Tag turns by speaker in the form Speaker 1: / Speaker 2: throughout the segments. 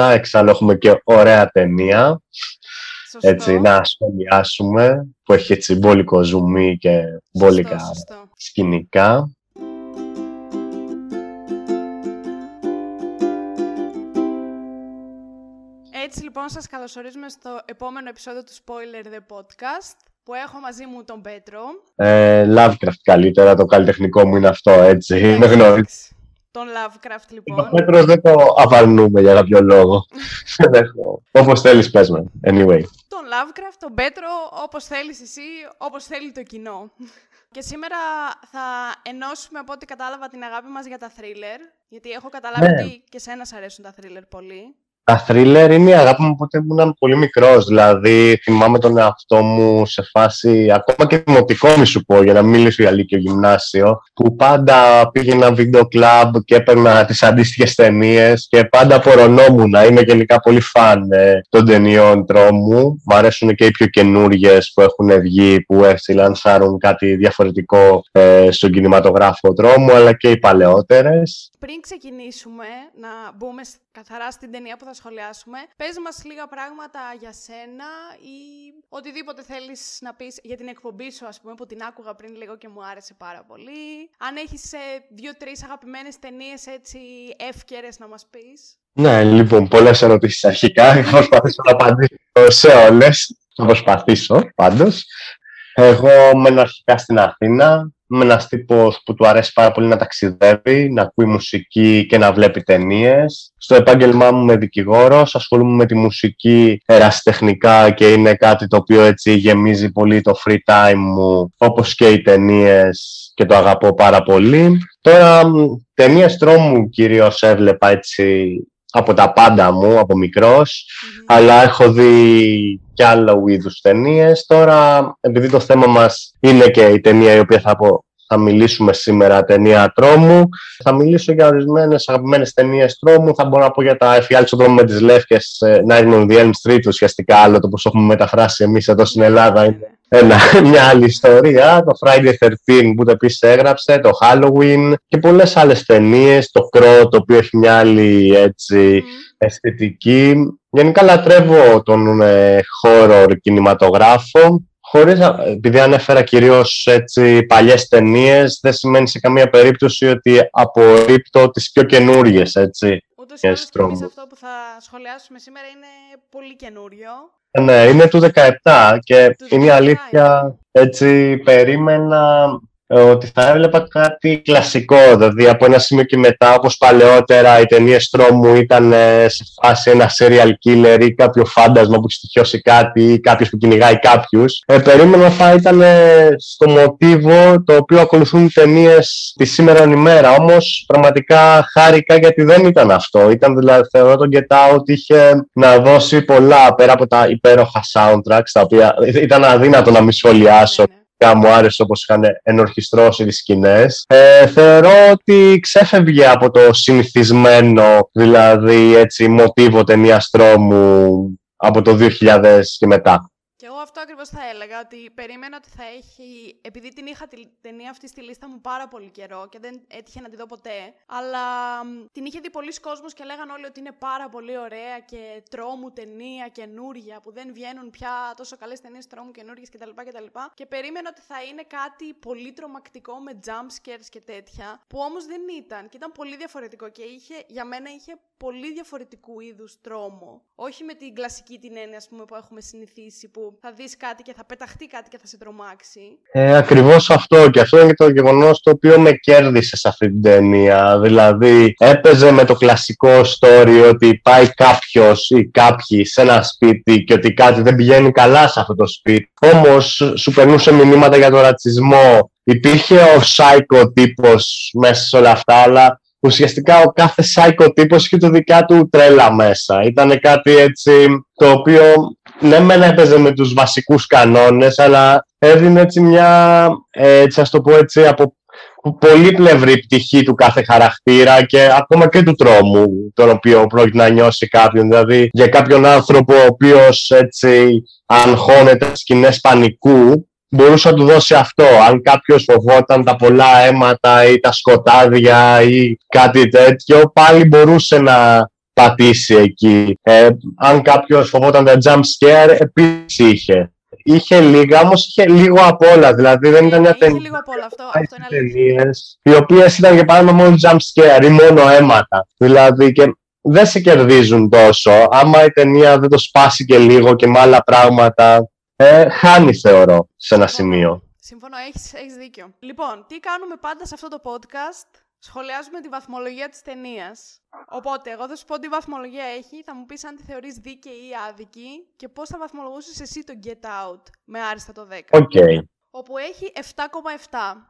Speaker 1: πράγματα. Εξάλλου έχουμε και ωραία ταινία.
Speaker 2: Σωστό.
Speaker 1: Έτσι, να σχολιάσουμε που έχει έτσι μπόλικο ζουμί και μπόλικα
Speaker 2: Σωστό, σωστό.
Speaker 1: σκηνικά.
Speaker 2: Έτσι λοιπόν σας καλωσορίζουμε στο επόμενο επεισόδιο του Spoiler The Podcast που έχω μαζί μου τον Πέτρο.
Speaker 1: Ε, Lovecraft καλύτερα, το καλλιτεχνικό μου είναι αυτό, έτσι. Με γνωρίζει.
Speaker 2: Εντάξει. Τον Lovecraft
Speaker 1: Ο
Speaker 2: λοιπόν.
Speaker 1: Πέτρος δεν το αβαλνούμε για κάποιο λόγο. Δεν έχω. Όπως θέλεις πες με. Anyway.
Speaker 2: τον Lovecraft, τον Πέτρο, όπως θέλεις εσύ, όπως θέλει το κοινό. Και σήμερα θα ενώσουμε από ό,τι κατάλαβα την αγάπη μας για τα thriller, γιατί έχω καταλάβει
Speaker 1: Ναι.
Speaker 2: ότι και σένα σ' αρέσουν τα thriller πολύ.
Speaker 1: Τα thriller είναι η αγάπη μου πότε ήμουν πολύ μικρός. Δηλαδή, θυμάμαι τον εαυτό μου σε φάση, ακόμα και δημοτικό μη σου πω, για να μην μιλήσω για λύκειο γυμνάσιο, που πάντα πήγαινα βίντεο κλαμπ και έπαιρνα τις αντίστοιχες ταινίες και πάντα απορρονόμουν. Είμαι γενικά πολύ φαν ε, των ταινιών τρόμου. Μ' αρέσουν και οι πιο καινούριε που έχουν βγει, που έτσι λανσάρουν κάτι διαφορετικό ε, στον κινηματογράφο τρόμου, αλλά και οι παλαιότερες.
Speaker 2: Πριν ξεκινήσουμε να μπούμε σ- καθαρά στην ταινία που θα σχολιάσουμε, πες μας λίγα πράγματα για σένα ή οτιδήποτε θέλεις να πεις για την εκπομπή σου, ας πούμε, που την άκουγα πριν λίγο και μου άρεσε πάρα πολύ. Αν έχεις ε, δύο-τρεις αγαπημένες ταινίες έτσι εύκαιρες να μας πεις.
Speaker 1: Ναι, λοιπόν, πολλές ερωτήσεις αρχικά. Θα προσπαθήσω να απαντήσω σε όλες. Θα προσπαθήσω, πάντως. Εγώ μένω αρχικά στην Αθήνα. Είμαι ένας τύπος που του αρέσει πάρα πολύ να ταξιδεύει, να ακούει μουσική και να βλέπει ταινίες. Στο επάγγελμά μου είμαι δικηγόρος, ασχολούμαι με τη μουσική ερασιτεχνικά και είναι κάτι το οποίο έτσι γεμίζει πολύ το free time μου, όπως και οι ταινίες και το αγαπώ πάρα πολύ. Τώρα, ταινίες τρόμου κυρίως έβλεπα έτσι από τα πάντα μου, από μικρός,
Speaker 2: Μμμ.
Speaker 1: αλλά έχω δει και άλλου είδους ταινίες. Τώρα, επειδή το θέμα μας είναι και η ταινία η οποία θα, πω- θα μιλήσουμε σήμερα, ταινία τρόμου, θα μιλήσω για ορισμένες αγαπημένες ταινίες τρόμου. Θα μπορώ να πω για τα εφιάλτη στον δρόμο με τις Λεύκες, ε, Nightmare on the Elm Street, ουσιαστικά άλλο το πώς έχουμε μεταφράσει εμείς εδώ στην Ελλάδα. Είναι ένα, μια άλλη ιστορία. Το Friday 13 που το επίσης έγραψε, το Halloween και πολλές άλλες ταινίες. Το Crow, το οποίο έχει μια άλλη έτσι,
Speaker 2: Μμμ.
Speaker 1: αισθητική. Γενικά λατρεύω τον ε, horror κινηματογράφο. Χωρίς, να- επειδή ανέφερα κυρίως έτσι, παλιές ταινίες, δεν σημαίνει σε καμία περίπτωση ότι απορρίπτω τις πιο καινούριες, έτσι.
Speaker 2: Ούτως ή άλλως και εμείς
Speaker 1: τρόμου.
Speaker 2: αυτό που θα σχολιάσουμε σήμερα είναι πολύ καινούριο.
Speaker 1: Ναι, είναι του 17 και
Speaker 2: Του
Speaker 1: είναι η
Speaker 2: 17,
Speaker 1: αλήθεια, έτσι, περίμενα ε, ότι θα έβλεπα κάτι κλασικό, δηλαδή από ένα σημείο και μετά, όπως παλαιότερα οι ταινίες τρόμου ήταν ε, σε φάση ένα serial killer ή κάποιο φάντασμα που έχει στοιχειώσει κάτι ή κάποιος που κυνηγάει κάποιους. Ε, περίμενα θα ήταν ε, στο μοτίβο το οποίο ακολουθούν οι ταινίες τη σήμερα ημέρα, όμως πραγματικά χάρηκα γιατί δεν ήταν αυτό. Ήταν δηλαδή, θεωρώ τον Get Out είχε να δώσει πολλά πέρα από τα υπέροχα soundtracks, τα οποία ήταν αδύνατο να μην σχολιάσω
Speaker 2: Ναι, ναι.
Speaker 1: πραγματικά μου άρεσε όπως είχαν ενορχιστρώσει τις σκηνές. Ε, θεωρώ ότι ξέφευγε από το συνηθισμένο, δηλαδή έτσι, μοτίβο ταινίας τρόμου από το 2000 και μετά.
Speaker 2: Και εγώ αυτό ακριβώς θα έλεγα, ότι περίμενα ότι θα έχει, επειδή την είχα τη ταινία αυτή στη λίστα μου πάρα πολύ καιρό και δεν έτυχε να τη δω ποτέ, αλλά μ, την είχε δει πολλοί κόσμος και λέγαν όλοι ότι είναι πάρα πολύ ωραία και τρόμου ταινία καινούρια που δεν βγαίνουν πια τόσο καλές ταινίες τρόμου καινούριες κτλ. κτλ. Και περίμενα ότι θα είναι κάτι πολύ τρομακτικό με jump scares και τέτοια, που όμως δεν ήταν και ήταν πολύ διαφορετικό και είχε, για μένα είχε πολύ διαφορετικού είδους τρόμο. Όχι με την κλασική την έννοια ας πούμε, που έχουμε συνηθίσει, που θα δεις κάτι και θα πεταχτεί κάτι και θα σε τρομάξει.
Speaker 1: Ε, ακριβώς αυτό και αυτό είναι και το γεγονός το οποίο με κέρδισε σε αυτή την ταινία. Δηλαδή έπαιζε με το κλασικό story ότι πάει κάποιος ή κάποιοι σε ένα σπίτι και ότι κάτι δεν πηγαίνει καλά σε αυτό το σπίτι. Όμως σου περνούσε μηνύματα για τον ρατσισμό. Υπήρχε ο psycho τύπος μέσα σε όλα αυτά, αλλά ουσιαστικά ο κάθε psycho τύπος είχε το δικά του τρέλα μέσα. Ήταν κάτι έτσι το οποίο ναι μεν έπαιζε με τους βασικούς κανόνες, αλλά έδινε έτσι μια, ε, έτσι ας το πω έτσι, από πολύπλευρη πτυχή του κάθε χαρακτήρα και ακόμα και του τρόμου τον οποίο πρόκειται να νιώσει κάποιον. Δηλαδή για κάποιον άνθρωπο ο οποίος έτσι αγχώνεται στις σκηνές πανικού μπορούσε να του δώσει αυτό. Αν κάποιος φοβόταν τα πολλά αίματα ή τα σκοτάδια ή κάτι τέτοιο πάλι μπορούσε να πατήσει εκεί. Ε, αν κάποιος φοβόταν τα jump scare, επίσης είχε. Είχε λίγα, όμως είχε λίγο απ' όλα. Δηλαδή δεν ήταν μια
Speaker 2: ταινία. Είχε λίγο απ' όλα αυτό. αυτό είναι ταινίες,
Speaker 1: οι οποίες ήταν για παράδειγμα μόνο jump scare ή μόνο αίματα. Δηλαδή και δεν σε κερδίζουν τόσο. Άμα η ταινία δεν το σπάσει και λίγο και με άλλα πράγματα, ε, χάνει θεωρώ σε ένα σημείο.
Speaker 2: Συμφωνώ, έχεις, έχεις δίκιο. Λοιπόν, τι κάνουμε πάντα σε αυτό το podcast, σχολιάζουμε τη βαθμολογία της ταινίας. Οπότε, εγώ θα σου πω τι βαθμολογία έχει, θα μου πεις αν τη θεωρείς δίκαιη ή άδικη και πώς θα βαθμολογούσες εσύ το Get Out με άριστα το 10.
Speaker 1: OK. Okay.
Speaker 2: Όπου έχει 7,7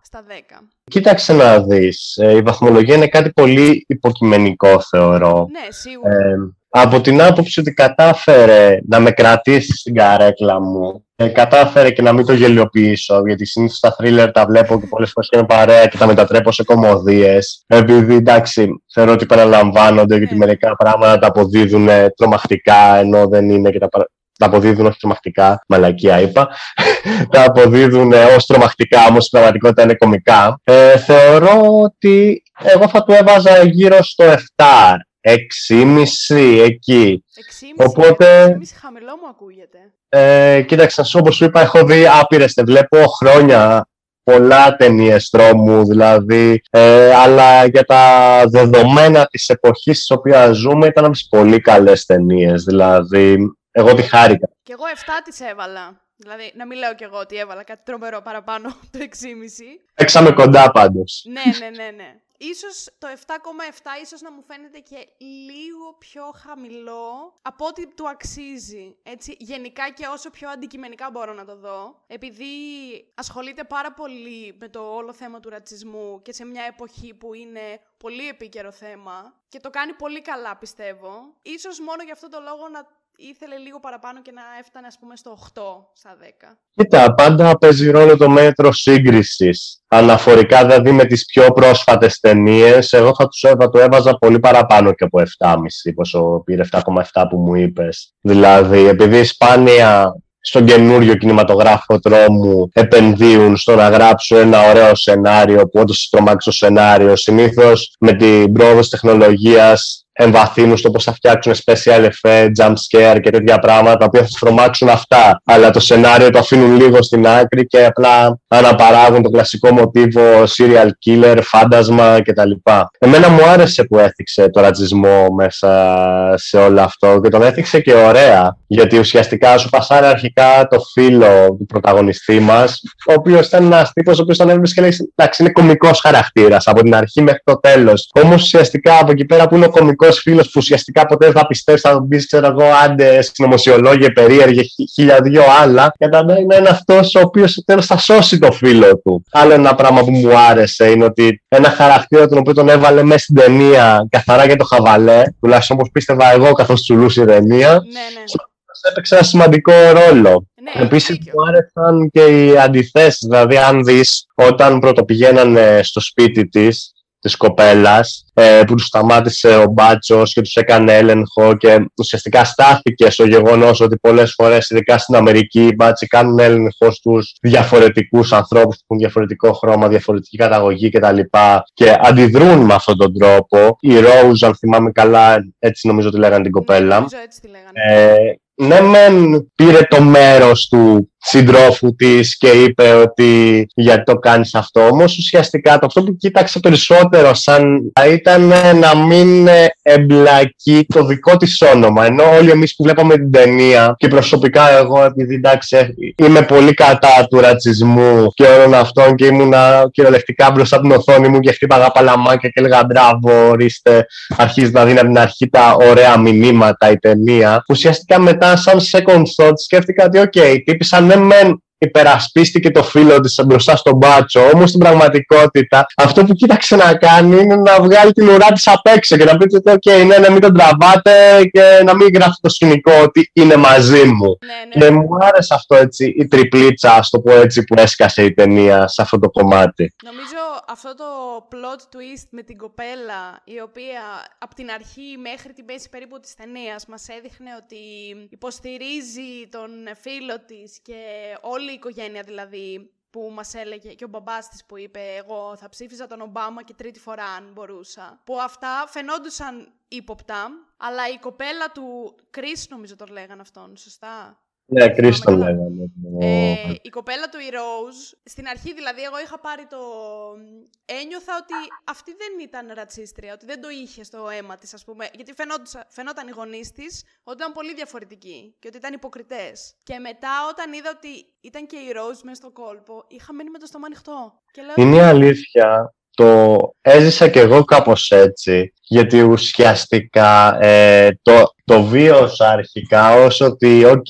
Speaker 2: στα 10.
Speaker 1: Κοίταξε να δεις, ε, η βαθμολογία είναι κάτι πολύ υποκειμενικό θεωρώ.
Speaker 2: Ναι, σίγουρα.
Speaker 1: Ε, από την άποψη ότι κατάφερε να με κρατήσει στην καρέκλα μου, ε, κατάφερε και να μην το γελιοποιήσω, γιατί συνήθως τα θρίλερ τα βλέπω και πολλές φορές είναι παρέα και τα μετατρέπω σε κωμωδίες. Επειδή εντάξει, θεωρώ ότι επαναλαμβάνονται γιατί ναι. μερικά πράγματα τα αποδίδουν τρομακτικά, ενώ δεν είναι και τα, τα αποδίδουν όχι τρομακτικά, μαλακία είπα, τα αποδίδουν ως τρομακτικά, όμως στην πραγματικότητα είναι κομικά. Ε, θεωρώ ότι εγώ θα του έβαζα γύρω στο 7 6,5 εκεί.
Speaker 2: 6,5 Οπότε... 6,5 χαμηλό μου ακούγεται.
Speaker 1: Ε, κοίταξε, όπως σου είπα, έχω δει άπειρες, βλέπω χρόνια πολλά ταινίες τρόμου, δηλαδή, ε, αλλά για τα δεδομένα της εποχής της οποία ζούμε ήταν από τις πολύ καλές ταινίες, δηλαδή, εγώ τη χάρηκα.
Speaker 2: Και εγώ 7 τις έβαλα. Δηλαδή, να μην λέω κι εγώ ότι έβαλα κάτι τρομερό παραπάνω το 6,5.
Speaker 1: Έξαμε κοντά πάντως.
Speaker 2: ναι, ναι, ναι, ναι. Ίσως το 7,7 ίσως να μου φαίνεται και λίγο πιο χαμηλό από ό,τι του αξίζει. Έτσι, γενικά και όσο πιο αντικειμενικά μπορώ να το δω. Επειδή ασχολείται πάρα πολύ με το όλο θέμα του ρατσισμού και σε μια εποχή που είναι πολύ επίκαιρο θέμα και το κάνει πολύ καλά πιστεύω. Ίσως μόνο για αυτό το λόγο να ήθελε λίγο παραπάνω και να έφτανε ας πούμε στο 8 στα 10.
Speaker 1: Κοίτα, πάντα παίζει ρόλο το μέτρο σύγκρισης. Αναφορικά δηλαδή με τις πιο πρόσφατες ταινίες, εγώ θα, τους, θα το έβαζα πολύ παραπάνω και από 7,5 πόσο πήρε 7,7 που μου είπες. Δηλαδή, επειδή σπάνια στον καινούριο κινηματογράφο τρόμου επενδύουν στο να γράψουν ένα ωραίο σενάριο που όντως τρομάξει το σενάριο. Συνήθως με την πρόοδο τεχνολογίας εμβαθύνουν στο πώς θα φτιάξουν special effect, jump scare και τέτοια πράγματα τα οποία θα τρομάξουν αυτά. Αλλά το σενάριο το αφήνουν λίγο στην άκρη και απλά αναπαράγουν το κλασικό μοτίβο serial killer, φάντασμα κτλ. Εμένα μου άρεσε που έθιξε το ρατσισμό μέσα σε όλο αυτό και τον έθιξε και ωραία. Γιατί ουσιαστικά σου πασάρει αρχικά το φίλο του πρωταγωνιστή μας, ο οποίος ήταν ένας τύπος ο οποίος τον έβλεπες και λέει: Εντάξει, είναι κωμικό χαρακτήρας από την αρχή μέχρι το τέλος. Όμως ουσιαστικά από εκεί πέρα που είναι ο κωμικό φίλος που ουσιαστικά ποτέ δεν θα πιστεύει, θα μπει, ξέρω εγώ, άντε συνωμοσιολόγια, περίεργε, χίλια δυο άλλα. Κατά μένα είναι αυτός ο οποίος τέλος θα σώσει το φίλο του. Άλλο ένα πράγμα που μου άρεσε είναι ότι ένα χαρακτήρα τον οποίο τον έβαλε μέσα στην ταινία καθαρά για το χαβαλέ, τουλάχιστον όπως πίστευα εγώ καθώς τσουλούσε η ταινία. Ναι, ναι έπαιξε ένα σημαντικό ρόλο.
Speaker 2: Ναι, Επίσης
Speaker 1: μου άρεσαν και οι αντιθέσεις. Δηλαδή, αν δεις όταν πρωτοπηγαίνανε στο σπίτι της, της κοπέλας ε, που του σταμάτησε ο μπάτσος και τους έκανε έλεγχο και ουσιαστικά στάθηκε στο γεγονός ότι πολλές φορές, ειδικά στην Αμερική, οι μπάτσοι κάνουν έλεγχο στους διαφορετικούς ανθρώπους που έχουν διαφορετικό χρώμα, διαφορετική καταγωγή κτλ. Και αντιδρούν με αυτόν τον τρόπο. Η Rose, αν θυμάμαι καλά, έτσι νομίζω ότι λέγανε την κοπέλα.
Speaker 2: Ναι, έτσι τη λέγανε.
Speaker 1: Ε, ναι, μεν πήρε το μέρος του συντρόφου της και είπε ότι γιατί το κάνεις αυτό. Όμως ουσιαστικά το αυτό που κοίταξε περισσότερο σαν ήταν να μην εμπλακεί το δικό της όνομα. Ενώ όλοι εμείς που βλέπαμε την ταινία και προσωπικά εγώ, επειδή εντάξει, είμαι πολύ κατά του ρατσισμού και όλων αυτών και ήμουνα κυριολεκτικά μπροστά από την οθόνη μου και χτύπαγα παλαμάκια και έλεγα μπράβο, ορίστε, αρχίζει να δίνει από την αρχή τα ωραία μηνύματα η ταινία. Ουσιαστικά μετά, σαν second thought, σκέφτηκα ότι, OK, okay, η τύπισσα ναι μεν υπερασπίστηκε το φίλο της μπροστά στον μπάτσο, όμως στην πραγματικότητα αυτό που κοίταξε να κάνει είναι να βγάλει την ουρά της απ' έξω και να πει ότι okay, ναι, να μην τον τραβάτε και να μην γράφει το σκηνικό ότι είναι μαζί μου.
Speaker 2: Ναι, ναι.
Speaker 1: Και μου άρεσε αυτό έτσι, η τριπλίτσα, ας το πω έτσι, που έσκασε η ταινία σε αυτό το κομμάτι.
Speaker 2: Νομίζω αυτό το plot twist με την κοπέλα, η οποία από την αρχή μέχρι την μέση περίπου της ταινίας μας έδειχνε ότι υποστηρίζει τον φίλο της και όλη η οικογένεια δηλαδή που μας έλεγε και ο μπαμπάς της που είπε εγώ θα ψήφιζα τον Ομπάμα και τρίτη φορά αν μπορούσα. Που αυτά φαινόντουσαν ύποπτα, αλλά η κοπέλα του Chris νομίζω τον λέγανε αυτόν, σωστά;
Speaker 1: Ναι, Κρίστον λέγαμε.
Speaker 2: Ε, η κοπέλα του η Rose, στην αρχή δηλαδή εγώ είχα πάρει το... Ένιωθα ότι αυτή δεν ήταν ρατσίστρια, ότι δεν το είχε στο αίμα της ας πούμε, γιατί φαινόταν, φαινόταν οι γονείς της ότι ήταν πολύ διαφορετικοί και ότι ήταν υποκριτές. Και μετά όταν είδα ότι ήταν και η Rose μέσα στο κόλπο, είχα μένει με το στόμα ανοιχτό. Και λέω,
Speaker 1: Είναι αλήθεια το έζησα κι εγώ κάπως έτσι, γιατί ουσιαστικά ε, το, το βίωσα αρχικά ως ότι, οκ,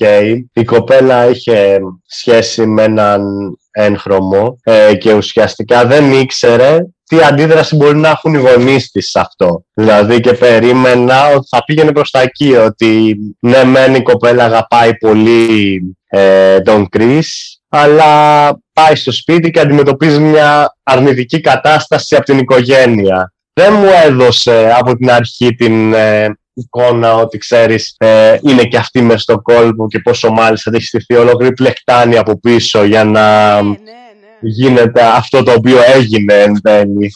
Speaker 1: η κοπέλα είχε σχέση με έναν έγχρωμο ε, και ουσιαστικά δεν ήξερε τι αντίδραση μπορεί να έχουν οι γονείς της σε αυτό. Δηλαδή και περίμενα ότι θα πήγαινε προς τα εκεί, ότι ναι μεν η κοπέλα αγαπάει πολύ ε, τον Κρις, αλλά πάει στο σπίτι και αντιμετωπίζει μια αρνητική κατάσταση από την οικογένεια. Δεν μου έδωσε από την αρχή την ε, εικόνα ότι ξέρεις ε, είναι και αυτή μες στο κόλπο και πόσο μάλιστα έχει στηθεί ολόκληρη πλεκτάνη από πίσω για να
Speaker 2: ναι, ναι, ναι.
Speaker 1: γίνεται αυτό το οποίο έγινε εν τέλει.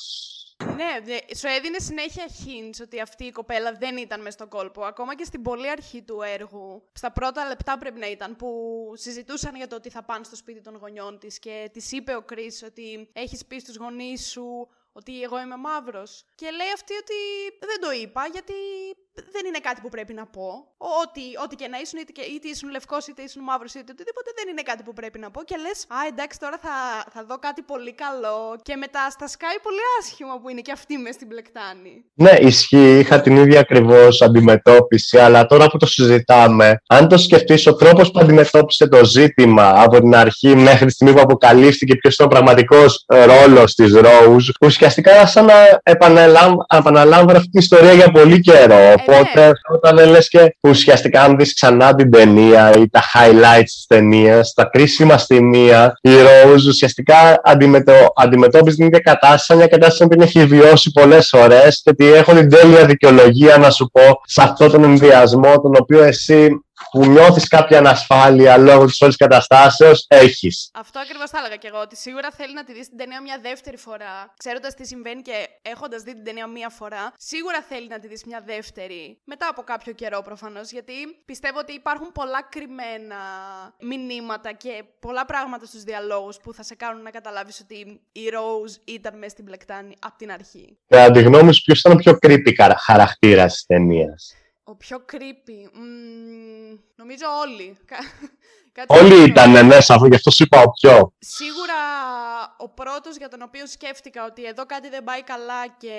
Speaker 2: Ναι, σου έδινε συνέχεια hints ότι αυτή η κοπέλα δεν ήταν μες στον κόλπο. Ακόμα και στην πολύ αρχή του έργου, στα πρώτα λεπτά πρέπει να ήταν, που συζητούσαν για το ότι θα πάνε στο σπίτι των γονιών της και της είπε ο Κρι ότι έχεις πει στους γονείς σου ότι εγώ είμαι μαύρος. Και λέει αυτή ότι δεν το είπα γιατί δεν είναι κάτι που πρέπει να πω. Ότι, ό,τι και να ήσουν, είτε, είτε ήσουν λευκός, είτε ήσουν μαύρος, είτε οτιδήποτε, δεν είναι κάτι που πρέπει να πω. Και λες, Α, εντάξει, τώρα θα, θα δω κάτι πολύ καλό. Και μετά στα σκάει πολύ άσχημα που είναι και αυτή μες στην πλεκτάνη.
Speaker 1: Ναι, ισχύει. Είχα την ίδια ακριβώς αντιμετώπιση. Αλλά τώρα που το συζητάμε, αν το σκεφτείς, ο τρόπος που αντιμετώπισε το ζήτημα από την αρχή μέχρι τη στιγμή που αποκαλύφθηκε ποιος ήταν ο πραγματικός ρόλος της Rose, ουσιαστικά σαν να επαναλάμβανε αυτή την ιστορία για πολύ καιρό. Οπότε, όταν δεν λες και ουσιαστικά αν δεις ξανά την ταινία ή τα highlights της ταινίας, τα κρίσιμα σημεία, η Rose ουσιαστικά αντιμετω... αντιμετώπιζε την ίδια κατάσταση, μια κατάσταση που την έχει βιώσει πολλές φορές και ότι έχω την τέλεια δικαιολογία να σου πω σε αυτόν τον ενδιασμό τον οποίο εσύ που νιώθεις κάποια ανασφάλεια λόγω της όλης καταστάσεως, έχεις.
Speaker 2: Αυτό ακριβώς θα έλεγα και εγώ. Ότι σίγουρα θέλει να τη δεις την ταινία μια δεύτερη φορά. Ξέροντας τι συμβαίνει και έχοντας δει την ταινία μία φορά, σίγουρα θέλει να τη δεις μια δεύτερη. Μετά από κάποιο καιρό προφανώς. Γιατί πιστεύω ότι υπάρχουν πολλά κρυμμένα μηνύματα και πολλά πράγματα στους διαλόγους που θα σε κάνουν να καταλάβεις ότι η Rose ήταν μέσα στην πλεκτάνη από την αρχή.
Speaker 1: Κατά τη γνώμη σου, ποιος ήταν ο πιο creepy χαρακτήρας της ταινίας;
Speaker 2: Ο πιο creepy. νομίζω όλοι.
Speaker 1: όλοι ήταν μέσα, αφού γι' αυτό σου είπα ο πιο.
Speaker 2: Σίγουρα ο πρώτος για τον οποίο σκέφτηκα ότι εδώ κάτι δεν πάει καλά και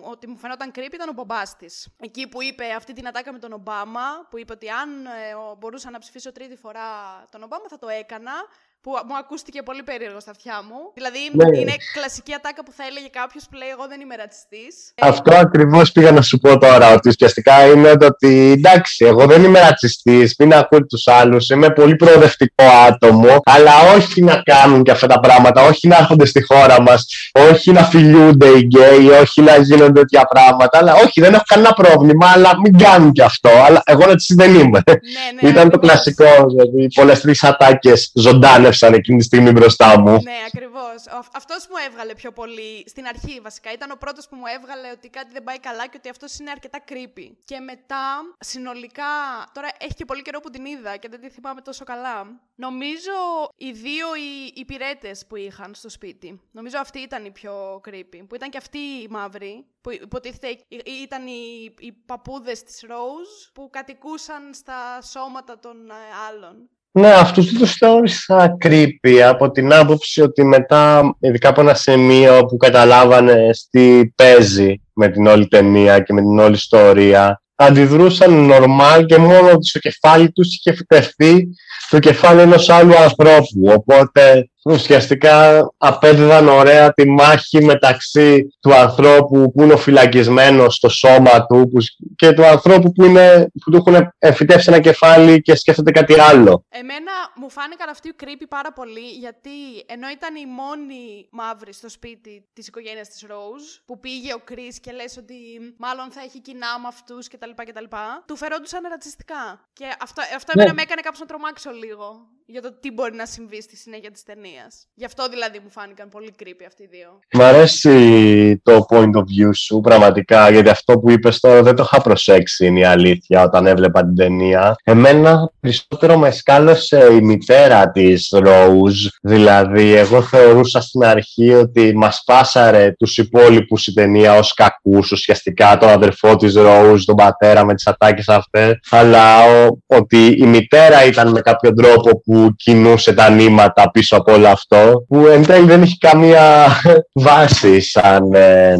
Speaker 2: ότι μου φαινόταν creepy ήταν ο μπομπάς της. Εκεί που είπε αυτή την ατάκα με τον Ομπάμα, που είπε ότι αν ε, μπορούσα να ψηφίσω τρίτη φορά τον Ομπάμα θα το έκανα που μου ακούστηκε πολύ περίεργο στα αυτιά μου. Δηλαδή, ναι. είναι κλασική ατάκα που θα έλεγε κάποιος που λέει: Εγώ δεν είμαι ρατσιστής.
Speaker 1: Αυτό ακριβώς πήγα να σου πω τώρα. Ότι ουσιαστικά είναι ότι εντάξει, εγώ δεν είμαι ρατσιστής, μην ακούτε τους άλλους. Είμαι πολύ προοδευτικό άτομο. Αλλά όχι να κάνουν και αυτά τα πράγματα. Όχι να έρχονται στη χώρα μας. Όχι να φιλιούνται οι γκέι. Όχι να γίνονται τέτοια πράγματα. Αλλά όχι, δεν έχω κανένα πρόβλημα. Αλλά μην κάνουν και αυτό. Αλλά εγώ ρατσιστής δεν είμαι.
Speaker 2: Ναι, ναι,
Speaker 1: Ήταν το κλασικό. Δηλαδή, πολλές τρεις ατάκες ζωντάνε έκλεψαν εκείνη τη στιγμή μπροστά μου.
Speaker 2: Ναι, ακριβώς. Αυτός μου έβγαλε πιο πολύ στην αρχή βασικά. Ήταν ο πρώτος που μου έβγαλε ότι κάτι δεν πάει καλά και ότι αυτός είναι αρκετά creepy. Και μετά, συνολικά, τώρα έχει και πολύ καιρό που την είδα και δεν τη θυμάμαι τόσο καλά. Νομίζω οι δύο οι υπηρέτε που είχαν στο σπίτι. Νομίζω αυτή ήταν η πιο creepy. Που ήταν και αυτή η μαύρη. Που υποτίθεται ήταν οι, οι παππούδες της Rose που κατοικούσαν στα σώματα των ε, άλλων.
Speaker 1: Ναι, αυτούς τους θεώρησα creepy από την άποψη ότι μετά, ειδικά από ένα σημείο που καταλάβανε τι παίζει με την όλη ταινία και με την όλη ιστορία, αντιδρούσαν normal και μόνο ότι στο κεφάλι τους είχε φυτευτεί το κεφάλι ενός άλλου ανθρώπου. Οπότε ουσιαστικά απέδιδαν ωραία τη μάχη μεταξύ του ανθρώπου που είναι ο φυλακισμένος στο σώμα του και του ανθρώπου που, είναι, που του έχουν εμφυτεύσει ένα κεφάλι και σκέφτεται κάτι άλλο.
Speaker 2: Εμένα μου φάνηκαν αυτοί creepy πάρα πολύ γιατί ενώ ήταν η μόνη μαύρη στο σπίτι της οικογένειας της Rose που πήγε ο Chris και λες ότι μάλλον θα έχει κοινά με αυτούς κτλ. κτλ του φερόντουσαν ρατσιστικά. Και αυτό, αυτό ναι. με έκανε κάπως να τρομάξω λίγο για το τι μπορεί να συμβεί στη συνέχεια της ταινίας. Ταινίας. Γι' αυτό δηλαδή μου φάνηκαν πολύ creepy αυτοί οι δύο.
Speaker 1: Μ' αρέσει το point of view σου πραγματικά, γιατί αυτό που είπες τώρα δεν το είχα προσέξει είναι η αλήθεια όταν έβλεπα την ταινία. Εμένα περισσότερο με σκάλωσε η μητέρα της Rose, δηλαδή εγώ θεωρούσα στην αρχή ότι μας πάσαρε τους υπόλοιπους η ταινία ως κακούς ουσιαστικά, τον αδερφό της Rose, τον πατέρα με τις ατάκες αυτές, αλλά ότι η μητέρα ήταν με κάποιο τρόπο που κινούσε τα νήματα πίσω από όλο αυτό, που εν τέλει δεν έχει καμία βάση σαν ε,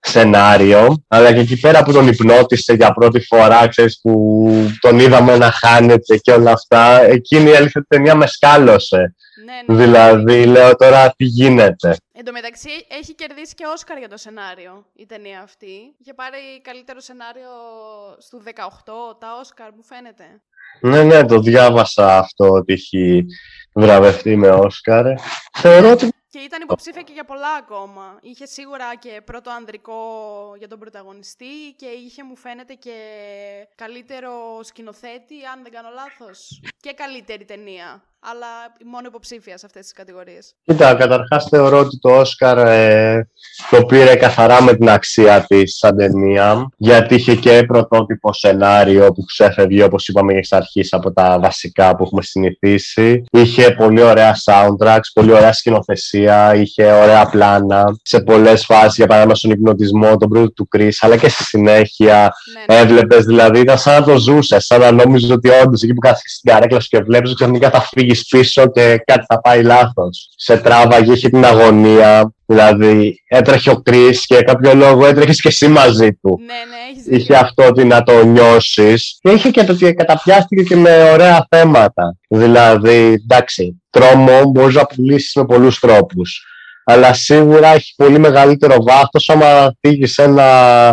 Speaker 1: σενάριο, αλλά και εκεί πέρα που τον υπνώτισε για πρώτη φορά, ξέρεις, που τον είδαμε να χάνεται και όλα αυτά, εκείνη η αλήθεια ταινία με σκάλωσε.
Speaker 2: Ναι, ναι.
Speaker 1: Δηλαδή, λέω τώρα τι γίνεται.
Speaker 2: Εν τω μεταξύ, έχει κερδίσει και Όσκαρ για το σενάριο η ταινία αυτή. Είχε πάρει καλύτερο σενάριο στο 18, τα Όσκαρ, μου φαίνεται.
Speaker 1: Ναι, ναι, το διάβασα αυτό ότι έχει βραβευτεί με Όσκαρ. Θεωρώ ότι
Speaker 2: και ήταν υποψήφια και για πολλά ακόμα. Είχε σίγουρα και πρώτο ανδρικό για τον πρωταγωνιστή και είχε μου φαίνεται και καλύτερο σκηνοθέτη, αν δεν κάνω λάθος. Και καλύτερη ταινία αλλά μόνο υποψήφια σε αυτές τις κατηγορίες.
Speaker 1: Κοίτα, καταρχάς θεωρώ ότι το Όσκαρ ε, το πήρε καθαρά με την αξία της σαν ταινία, γιατί είχε και πρωτότυπο σενάριο που ξέφευγε, όπως είπαμε εξ αρχής, από τα βασικά που έχουμε συνηθίσει. Είχε πολύ ωραία soundtracks, πολύ ωραία σκηνοθεσία, είχε ωραία πλάνα σε πολλές φάσεις, για παράδειγμα στον υπνοτισμό, τον πρώτο του Chris, αλλά και στη συνέχεια ναι, ναι. έβλεπες, δηλαδή ήταν σαν να το ζούσες, σαν να νόμιζες ότι όντως εκεί που κάθεσαι στην καρέκλα σου και βλέπεις, ξαφνικά θα φύγει πίσω και κάτι θα πάει λάθος. Σε τράβαγε, είχε την αγωνία, δηλαδή έτρεχε ο Κρι και κάποιο λόγο έτρεχες και εσύ μαζί του.
Speaker 2: Ναι, ναι, έχεις
Speaker 1: Είχε αυτό ότι να το νιώσεις. και είχε και το ότι καταπιάστηκε και με ωραία θέματα. Δηλαδή, εντάξει, τρόμο μπορείς να πουλήσεις με πολλούς τρόπους. Αλλά σίγουρα έχει πολύ μεγαλύτερο βάθος άμα θίγεις ένα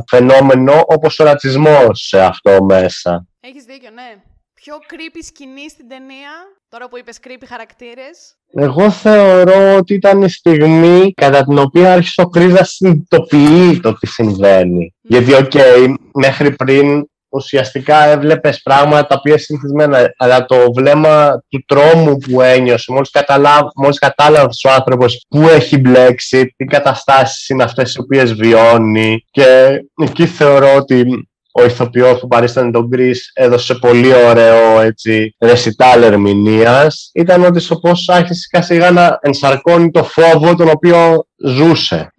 Speaker 1: φαινόμενο όπως ο ρατσισμός σε αυτό μέσα.
Speaker 2: Έχεις δίκιο, ναι πιο creepy σκηνή στην ταινία, τώρα που είπες creepy χαρακτήρες.
Speaker 1: Εγώ θεωρώ ότι ήταν η στιγμή κατά την οποία άρχισε ο Κρις να συνειδητοποιεί το τι συμβαίνει. Γιατί, OK, okay, μέχρι πριν ουσιαστικά έβλεπες πράγματα τα οποία συνηθισμένα, αλλά το βλέμμα του τρόμου που ένιωσε, μόλις, καταλάβ, μόλις κατάλαβες ο άνθρωπος που έχει μπλέξει, τι καταστάσεις είναι αυτές οι οποίες βιώνει και εκεί θεωρώ ότι ο ηθοποιός που παρίστανε τον Κρι έδωσε πολύ ωραίο έτσι, ρεσιτάλ ερμηνείας. Ήταν ότι στο πώς άρχισε σιγά σιγά να ενσαρκώνει το φόβο τον οποίο ζούσε.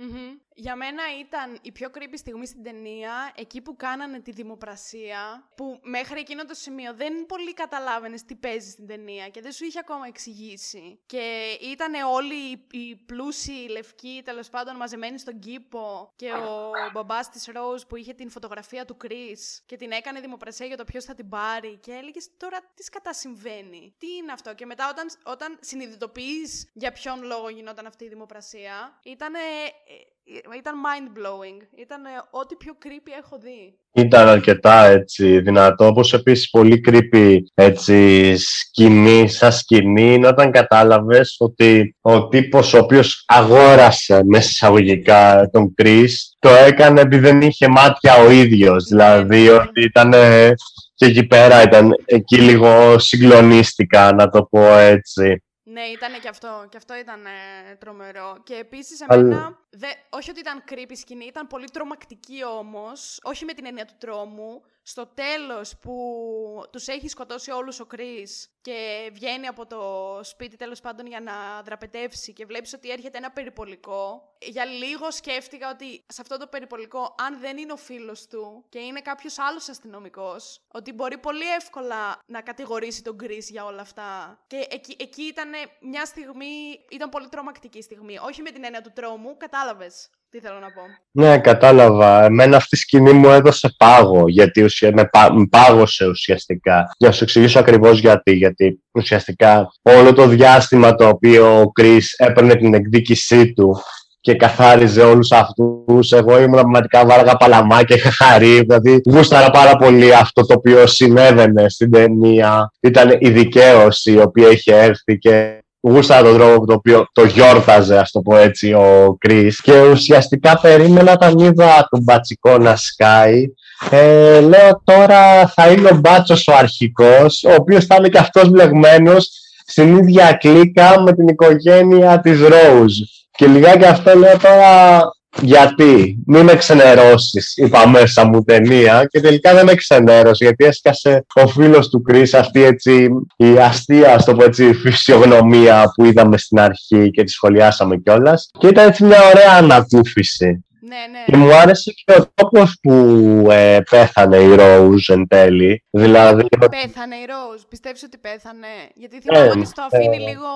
Speaker 2: Για μένα ήταν η πιο creepy στιγμή στην ταινία, εκεί που κάνανε τη δημοπρασία, που μέχρι εκείνο το σημείο δεν πολύ καταλάβαινες τι παίζει στην ταινία και δεν σου είχε ακόμα εξηγήσει. Και ήταν όλοι οι πλούσιοι λευκοί, τέλος πάντων, μαζεμένοι στον κήπο και ο μπαμπάς της Ρόζ που είχε την φωτογραφία του Κρι και την έκανε δημοπρασία για το ποιος θα την πάρει. Και έλεγες τώρα τι κατά συμβαίνει. Τι είναι αυτό; Και μετά όταν, όταν συνειδητοποιείς για ποιον λόγο γινόταν αυτή η δημοπρασία, ήταν ήταν mind-blowing. Ήταν ε, ό,τι πιο creepy έχω δει.
Speaker 1: Ήταν αρκετά έτσι δυνατό, όπως επίσης πολύ creepy έτσι σκηνή, σαν σκηνή, είναι όταν κατάλαβες ότι ο τύπος ο οποίος αγόρασε μέσα εισαγωγικά τον Chris, το έκανε επειδή δεν είχε μάτια ο ίδιος, ναι, δηλαδή ναι. ότι ήταν και εκεί πέρα ήταν, εκεί λίγο συγκλονίστηκα να το πω έτσι.
Speaker 2: Ναι, ήταν και αυτό. Και αυτό ήταν ε, τρομερό. Και επίσης, εμένα. Δε, όχι ότι ήταν creepy σκηνή, ήταν πολύ τρομακτική όμως. Όχι με την έννοια του τρόμου. Στο τέλος που τους έχει σκοτώσει όλους ο Κρι και βγαίνει από το σπίτι τέλος πάντων για να δραπετεύσει και βλέπεις ότι έρχεται ένα περιπολικό. Για λίγο σκέφτηκα ότι σε αυτό το περιπολικό, αν δεν είναι ο φίλος του και είναι κάποιος άλλος αστυνομικός, ότι μπορεί πολύ εύκολα να κατηγορήσει τον Κρι για όλα αυτά. Και εκεί, εκεί ήταν μια στιγμή, ήταν πολύ τρομακτική στιγμή. Όχι με την έννοια του τρόμου, κατάλαβες τι θέλω να πω;
Speaker 1: Ναι, κατάλαβα. Εμένα αυτή η σκηνή μου έδωσε πάγο, γιατί ουσια... με, πά... πάγωσε ουσιαστικά. Για να σου εξηγήσω ακριβώς γιατί. Γιατί ουσιαστικά όλο το διάστημα το οποίο ο Κρι έπαιρνε την εκδίκησή του και καθάριζε όλους αυτούς. Εγώ ήμουν πραγματικά βάργα παλαμάκια, είχα χαρεί. Δηλαδή, γούσταρα πάρα πολύ αυτό το οποίο συνέβαινε στην ταινία. Ήταν η δικαίωση η οποία είχε έρθει και γούσταρα τον τρόπο το οποίο το γιόρταζε, ας το πω έτσι, ο Κρι. Και ουσιαστικά περίμενα όταν είδα τον μπατσικό να σκάει. Ε, λέω τώρα θα είναι ο μπάτσος ο αρχικός, ο οποίος θα είναι και αυτός μπλεγμένος στην ίδια κλίκα με την οικογένεια της Rose. Και λιγάκι αυτό λέω τώρα γιατί; Μην με ξενερώσεις, είπα μέσα μου ταινία και τελικά δεν με ξενέρωσε γιατί έσκασε ο φίλος του Κρίς αυτή έτσι η αστεία στο πω έτσι φυσιογνωμία που είδαμε στην αρχή και τη σχολιάσαμε κιόλας. και ήταν έτσι μια ωραία ανακούφιση.
Speaker 2: Ναι, ναι.
Speaker 1: Και μου άρεσε και ο τρόπο που ε, πέθανε η Rose εν τέλει. Δηλαδή...
Speaker 2: Πέθανε η Rose, πιστεύεις ότι πέθανε; Γιατί θυμάμαι ε, ότι στο αφήνει ε, λίγο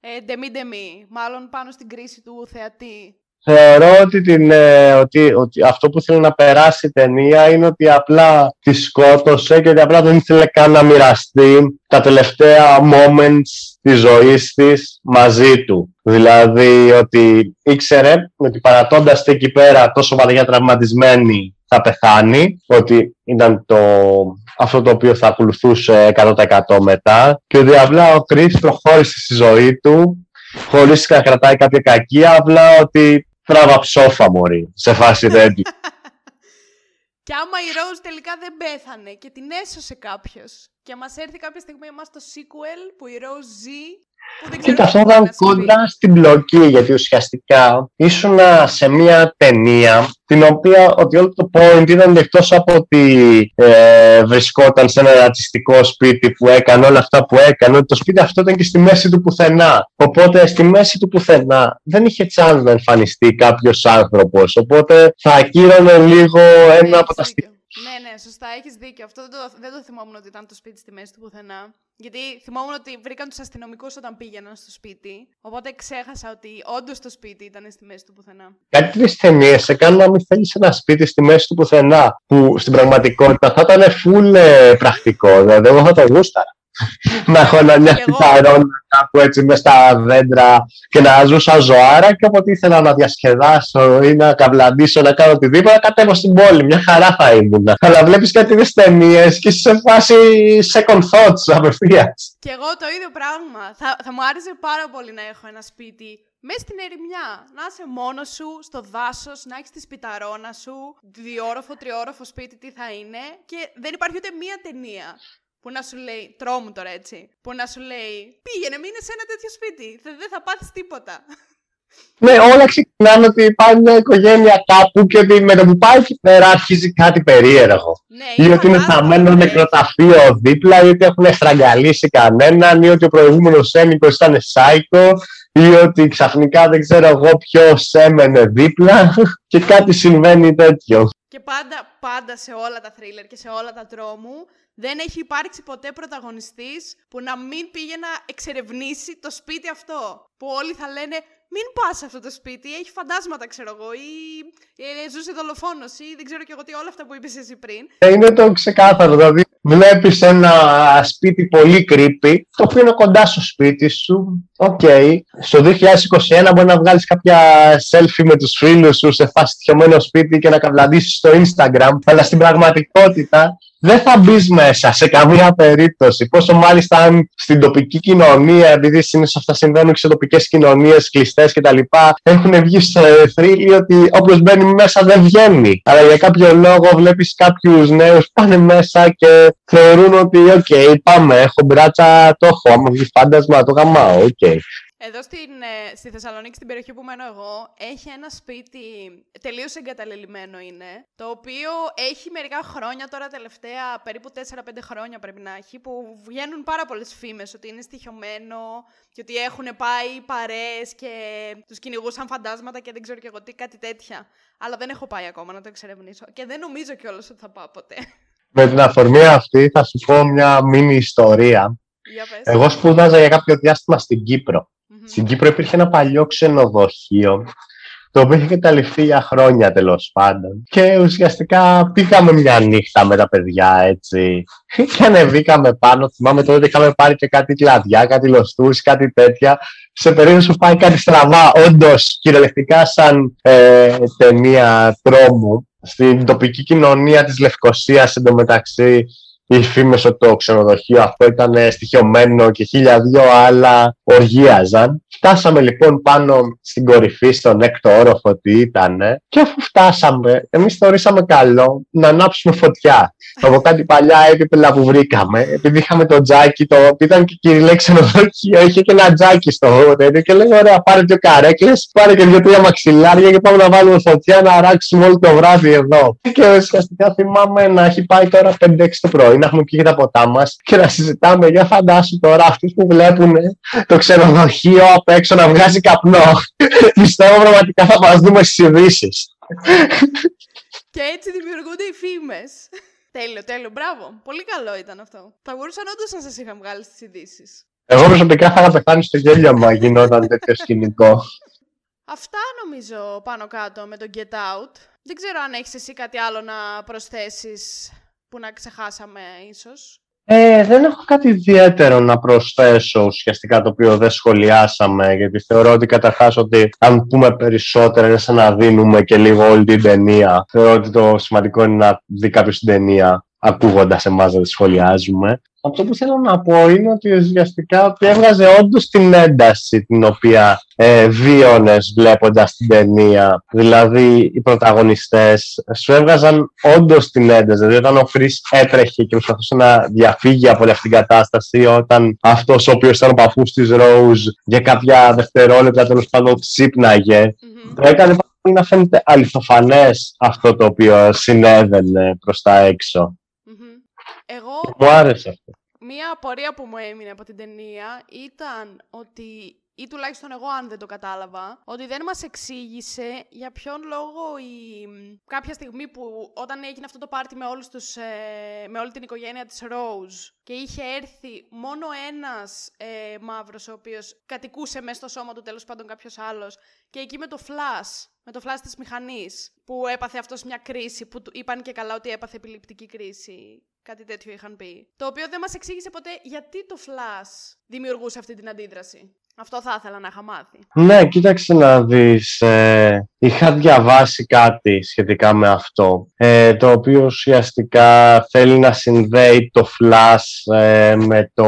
Speaker 2: ε, ντεμή μάλλον πάνω στην κρίση του θεατή.
Speaker 1: Θεωρώ ότι, την, ε, ότι, ότι αυτό που θέλει να περάσει η ταινία είναι ότι απλά τη σκότωσε και ότι απλά δεν ήθελε καν να μοιραστεί τα τελευταία moments της ζωής της μαζί του. Δηλαδή ότι ήξερε ότι παρατώντας την εκεί πέρα τόσο βαριά τραυματισμένη θα πεθάνει, ότι ήταν το, αυτό το οποίο θα ακολουθούσε 100% μετά και ότι απλά ο Κρίς προχώρησε στη ζωή του χωρίς να κρατάει κάποια κακία, απλά ότι τράβα ψόφα μωρή, σε φάση τέτοια.
Speaker 2: Και άμα η Rose τελικά δεν πέθανε και την έσωσε κάποιος. Και μας έρθει κάποια στιγμή εμάς το sequel που η Rose ζει
Speaker 1: Κοίτα, αυτό ήταν κοντά στην μπλοκή, γιατί ουσιαστικά ήσουν σε μια ταινία την οποία ότι όλο το point ήταν εκτός από ότι ε, βρισκόταν σε ένα ρατσιστικό σπίτι που έκανε όλα αυτά που έκανε, ότι το σπίτι αυτό ήταν και στη μέση του πουθενά. Οπότε στη μέση του πουθενά δεν είχε chance να εμφανιστεί κάποιος άνθρωπος. Οπότε θα ακύρωνε λίγο ένα από τα στοιχεία
Speaker 2: ναι, ναι, σωστά, έχεις δίκιο. Αυτό δεν το, δεν το θυμόμουν ότι ήταν το σπίτι στη μέση του πουθενά. Γιατί θυμόμουν ότι βρήκαν τους αστυνομικούς όταν πήγαιναν στο σπίτι. Οπότε ξέχασα ότι όντως το σπίτι ήταν στη μέση του πουθενά.
Speaker 1: Κάτι τρει ταινίε σε κάνουν να μην θέλεις ένα σπίτι στη μέση του πουθενά. Που στην πραγματικότητα θα ήταν full ε, πρακτικό. Δηλαδή, εγώ θα το γούσταρα να έχω να μια κιθαρόνα κάπου έτσι μέσα στα δέντρα και να ζούσα ζωάρα και όποτε ήθελα να διασκεδάσω ή να καβλαντήσω, να κάνω οτιδήποτε, κατέβω στην πόλη. Μια χαρά θα ήμουν. Αλλά βλέπεις κάτι τις ταινίες και είσαι σε φάση second thoughts απευθείας.
Speaker 2: Και εγώ το ίδιο πράγμα. Θα, θα μου άρεσε πάρα πολύ να έχω ένα σπίτι μέσα στην ερημιά. Να είσαι μόνος σου, στο δάσος, να έχεις τη σπιταρόνα σου, διόροφο, τριόροφο σπίτι, τι θα είναι. Και δεν υπάρχει ούτε μία ταινία που να σου λέει, τρόμου τώρα έτσι, που να σου λέει πήγαινε μείνε σε ένα τέτοιο σπίτι, δεν θα πάθεις τίποτα.
Speaker 1: Ναι, όλα ξεκινάνε ότι υπάρχει μια οικογένεια κάπου και ότι με το που πάει εκεί πέρα αρχίζει κάτι περίεργο.
Speaker 2: Ναι,
Speaker 1: ή ότι είναι θαμμένο νεκροταφείο δίπλα, ή ότι έχουν στραγγαλίσει κανέναν, ή ότι ο προηγούμενος ένικος ήταν σάικο, ή ότι ξαφνικά δεν ξέρω εγώ ποιος έμενε δίπλα και κάτι συμβαίνει τέτοιο.
Speaker 2: Και πάντα, πάντα σε όλα τα θρίλερ και σε όλα τα τρόμου δεν έχει υπάρξει ποτέ πρωταγωνιστής που να μην πήγε να εξερευνήσει το σπίτι αυτό. Που όλοι θα λένε μην πας σε αυτό το σπίτι, έχει φαντάσματα ξέρω εγώ ή ε, ζούσε δολοφόνος ή δεν ξέρω και εγώ τι όλα αυτά που είπες εσύ πριν.
Speaker 1: Ε, είναι το ξεκάθαρο, δηλαδή βλέπεις ένα σπίτι πολύ creepy, το οποίο είναι κοντά στο σπίτι σου, OK. Okay. Στο 2021 μπορεί να βγάλεις κάποια selfie με τους φίλους σου σε φάση στοιχειωμένο σπίτι και να καβλαντήσεις στο Instagram, αλλά στην πραγματικότητα δεν θα μπεις μέσα σε καμία περίπτωση. Πόσο μάλλον αν στην τοπική κοινωνία, επειδή συνήθως αυτά συμβαίνουν και σε τοπικές κοινωνίες κλειστές κτλ., έχουν βγει σε θρύλοι ότι όποιος μπαίνει μέσα δεν βγαίνει. Αλλά για κάποιο λόγο βλέπεις κάποιους νέους πάνε μέσα και θεωρούν ότι, OK, πάμε, έχω μπράτσα, το έχω. Άμα βγει φάντασμα, το γαμάω, OK.
Speaker 2: Εδώ στην, ε, στη Θεσσαλονίκη, στην περιοχή που μένω εγώ, έχει ένα σπίτι τελείως εγκαταλελειμμένο είναι, το οποίο έχει μερικά χρόνια τώρα τελευταία, περίπου 4-5 χρόνια πρέπει να έχει, που βγαίνουν πάρα πολλές φήμες ότι είναι στοιχειωμένο και ότι έχουν πάει παρέες και τους κυνηγούσαν φαντάσματα και δεν ξέρω και εγώ τι, κάτι τέτοια. Αλλά δεν έχω πάει ακόμα να το εξερευνήσω και δεν νομίζω κιόλας ότι θα πάω ποτέ.
Speaker 1: Με την αφορμή αυτή θα σου πω μια μίνι ιστορία. Εγώ σπούδαζα για κάποιο διάστημα στην Κύπρο. Στην Κύπρο υπήρχε ένα παλιό ξενοδοχείο το οποίο είχε καταληφθεί για χρόνια τέλος πάντων. Και ουσιαστικά πήγαμε μια νύχτα με τα παιδιά έτσι. Και ανεβήκαμε πάνω. Θυμάμαι τότε ότι είχαμε πάρει και κάτι κλαδιά, κάτι λοστούς, κάτι τέτοια. Σε περίπτωση που πάει κάτι στραβά, όντως κυριολεκτικά σαν ε, ταινία τρόμου. Στην τοπική κοινωνία της Λευκοσίας εντωμεταξύ οι φήμες ότι το ξενοδοχείο αυτό ήταν στοιχειωμένο και χίλια δυο άλλα οργίαζαν. Φτάσαμε λοιπόν πάνω στην κορυφή, στον έκτο όροφο τι ήταν και αφού φτάσαμε, εμείς θεωρήσαμε καλό να ανάψουμε φωτιά από κάτι παλιά έπιπελα που βρήκαμε. Επειδή είχαμε το τζάκι, το οποίο ήταν και κυριλέ ξενοδοχείο, είχε και ένα τζάκι στο τέτοιο και λέγαμε ωραία πάρε δύο καρέκλες, πάρε και δύο-τρία μαξιλάρια και πάμε να βάλουμε φωτιά να αράξουμε όλο το βράδυ εδώ. Και ουσιαστικά θυμάμαι να έχει πάει τώρα 5-6 το πρωί, να έχουμε πιει τα ποτά μας και να συζητάμε για φαντάσου τώρα αυτούς που βλέπουν το ξενοδοχείο απ' έξω να βγάζει καπνό. Πιστεύω πραγματικά θα μας δούμε στις ειδήσεις.
Speaker 2: Και έτσι δημιουργούνται οι φήμες. Τέλειο, τέλειο. Μπράβο. Πολύ καλό ήταν αυτό. Θα μπορούσαν όντως να σας είχαν βγάλει στις ειδήσεις.
Speaker 1: Εγώ προσωπικά θα είχα πεθάνει στο γέλιο μα γινόταν τέτοιο σκηνικό.
Speaker 2: Αυτά νομίζω πάνω κάτω με το Get Out. Δεν ξέρω αν έχεις εσύ κάτι άλλο να προσθέσεις που να ξεχάσαμε ίσως.
Speaker 1: Ε, δεν έχω κάτι ιδιαίτερο να προσθέσω ουσιαστικά το οποίο δεν σχολιάσαμε γιατί θεωρώ ότι καταρχάς ότι αν πούμε περισσότερα είναι σαν να δίνουμε και λίγο όλη την ταινία. Θεωρώ ότι το σημαντικό είναι να δει κάποιος την ταινία ακούγοντας εμάς να τη σχολιάζουμε. Αυτό που θέλω να πω είναι ότι ουσιαστικά ότι έβγαζε όντως την ένταση την οποία ε, βίωνες βλέποντας την ταινία. Δηλαδή οι πρωταγωνιστές σου έβγαζαν όντως την ένταση. Δηλαδή όταν ο Φρυς έτρεχε και προσπαθούσε να διαφύγει από αυτή την κατάσταση, όταν αυτός ο οποίος ήταν ο παππούς της Ρόουζ για κάποια δευτερόλεπτα τέλος πάντων ξύπναγε, mm-hmm. το έκανε να φαίνεται αληθοφανές αυτό το οποίο συνέβαινε προς τα έξω.
Speaker 2: Εγώ...
Speaker 1: Μου άρεσε αυτό.
Speaker 2: Μία απορία που μου έμεινε από την ταινία ήταν ότι ή τουλάχιστον εγώ αν δεν το κατάλαβα, ότι δεν μας εξήγησε για ποιον λόγο η... κάποια στιγμή που όταν έγινε αυτό το πάρτι με, όλους τους, ε, με όλη την οικογένεια της Rose και είχε έρθει μόνο ένας ε, μαύρος ο οποίος κατοικούσε μέσα στο σώμα του τέλος πάντων κάποιος άλλος και εκεί με το flash, με το flash της μηχανής που έπαθε αυτός μια κρίση που είπαν και καλά ότι έπαθε επιληπτική κρίση Κάτι τέτοιο είχαν πει. Το οποίο δεν μας εξήγησε ποτέ γιατί το Flash δημιουργούσε αυτή την αντίδραση. Αυτό θα ήθελα να είχα μάθει.
Speaker 1: Ναι, κοίταξε να δεις. Ε, είχα διαβάσει κάτι σχετικά με αυτό, ε, το οποίο ουσιαστικά θέλει να συνδέει το Flash ε, με, το,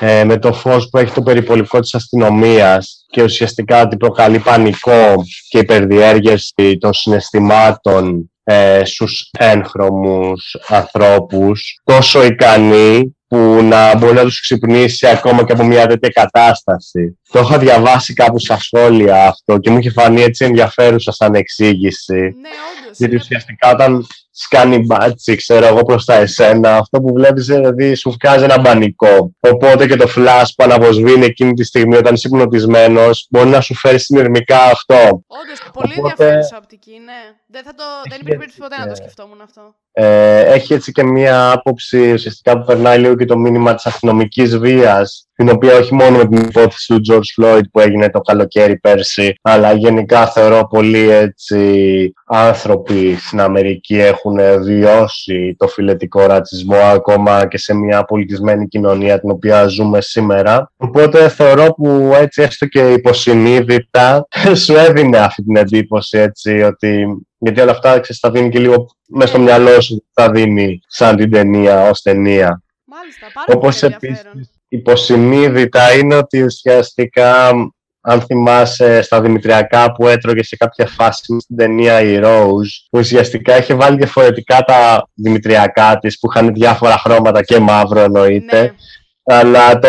Speaker 1: ε, με το φως που έχει το περιπολικό της αστυνομίας και ουσιαστικά ότι προκαλεί πανικό και υπερδιέργεση των συναισθημάτων ε, στους έγχρωμους ανθρώπους τόσο ικανοί που να μπορεί να τους ξυπνήσει ακόμα και από μια τέτοια κατάσταση. Το είχα διαβάσει κάπου στα σχόλια αυτό και μου είχε φανεί έτσι ενδιαφέρουσα σαν εξήγηση. Ναι,
Speaker 2: όντως.
Speaker 1: Γιατί ουσιαστικά όταν σκάνει μπάτσι, ξέρω εγώ προς τα εσένα, αυτό που βλέπεις δηλαδή σου βγάζει ένα μπανικό. Οπότε και το flash που αναβοσβήνει εκείνη τη στιγμή όταν είσαι υπνοτισμένος μπορεί να σου φέρει συνειρμικά αυτό.
Speaker 2: Όντως, πολύ Οπότε... ενδιαφέρουσα οπτική, ναι. Δεν, θα το... δεν υπήρχε ποτέ να το σκεφτόμουν αυτό.
Speaker 1: Ε, έχει έτσι και μία άποψη ουσιαστικά που περνάει λίγο και το μήνυμα της αστυνομικής βίας την οποία όχι μόνο με την υπόθεση του George Floyd που έγινε το καλοκαίρι πέρσι, αλλά γενικά θεωρώ πολλοί έτσι άνθρωποι στην Αμερική έχουν βιώσει το φιλετικό ρατσισμό ακόμα και σε μια πολιτισμένη κοινωνία την οποία ζούμε σήμερα. Οπότε θεωρώ που έτσι έστω και υποσυνείδητα σου έδινε αυτή την εντύπωση έτσι ότι γιατί όλα αυτά ξέρεις, θα δίνει και λίγο μέσα στο μυαλό σου θα δίνει σαν την ταινία ως ταινία.
Speaker 2: Μάλιστα, πάρα Όπως πολύ
Speaker 1: επίσης, υποσυνείδητα είναι ότι ουσιαστικά αν θυμάσαι στα Δημητριακά που έτρωγε σε κάποια φάση στην ταινία η Rose, ουσιαστικά είχε βάλει διαφορετικά τα Δημητριακά της που είχαν διάφορα χρώματα και μαύρο εννοείται. Ναι. Αλλά το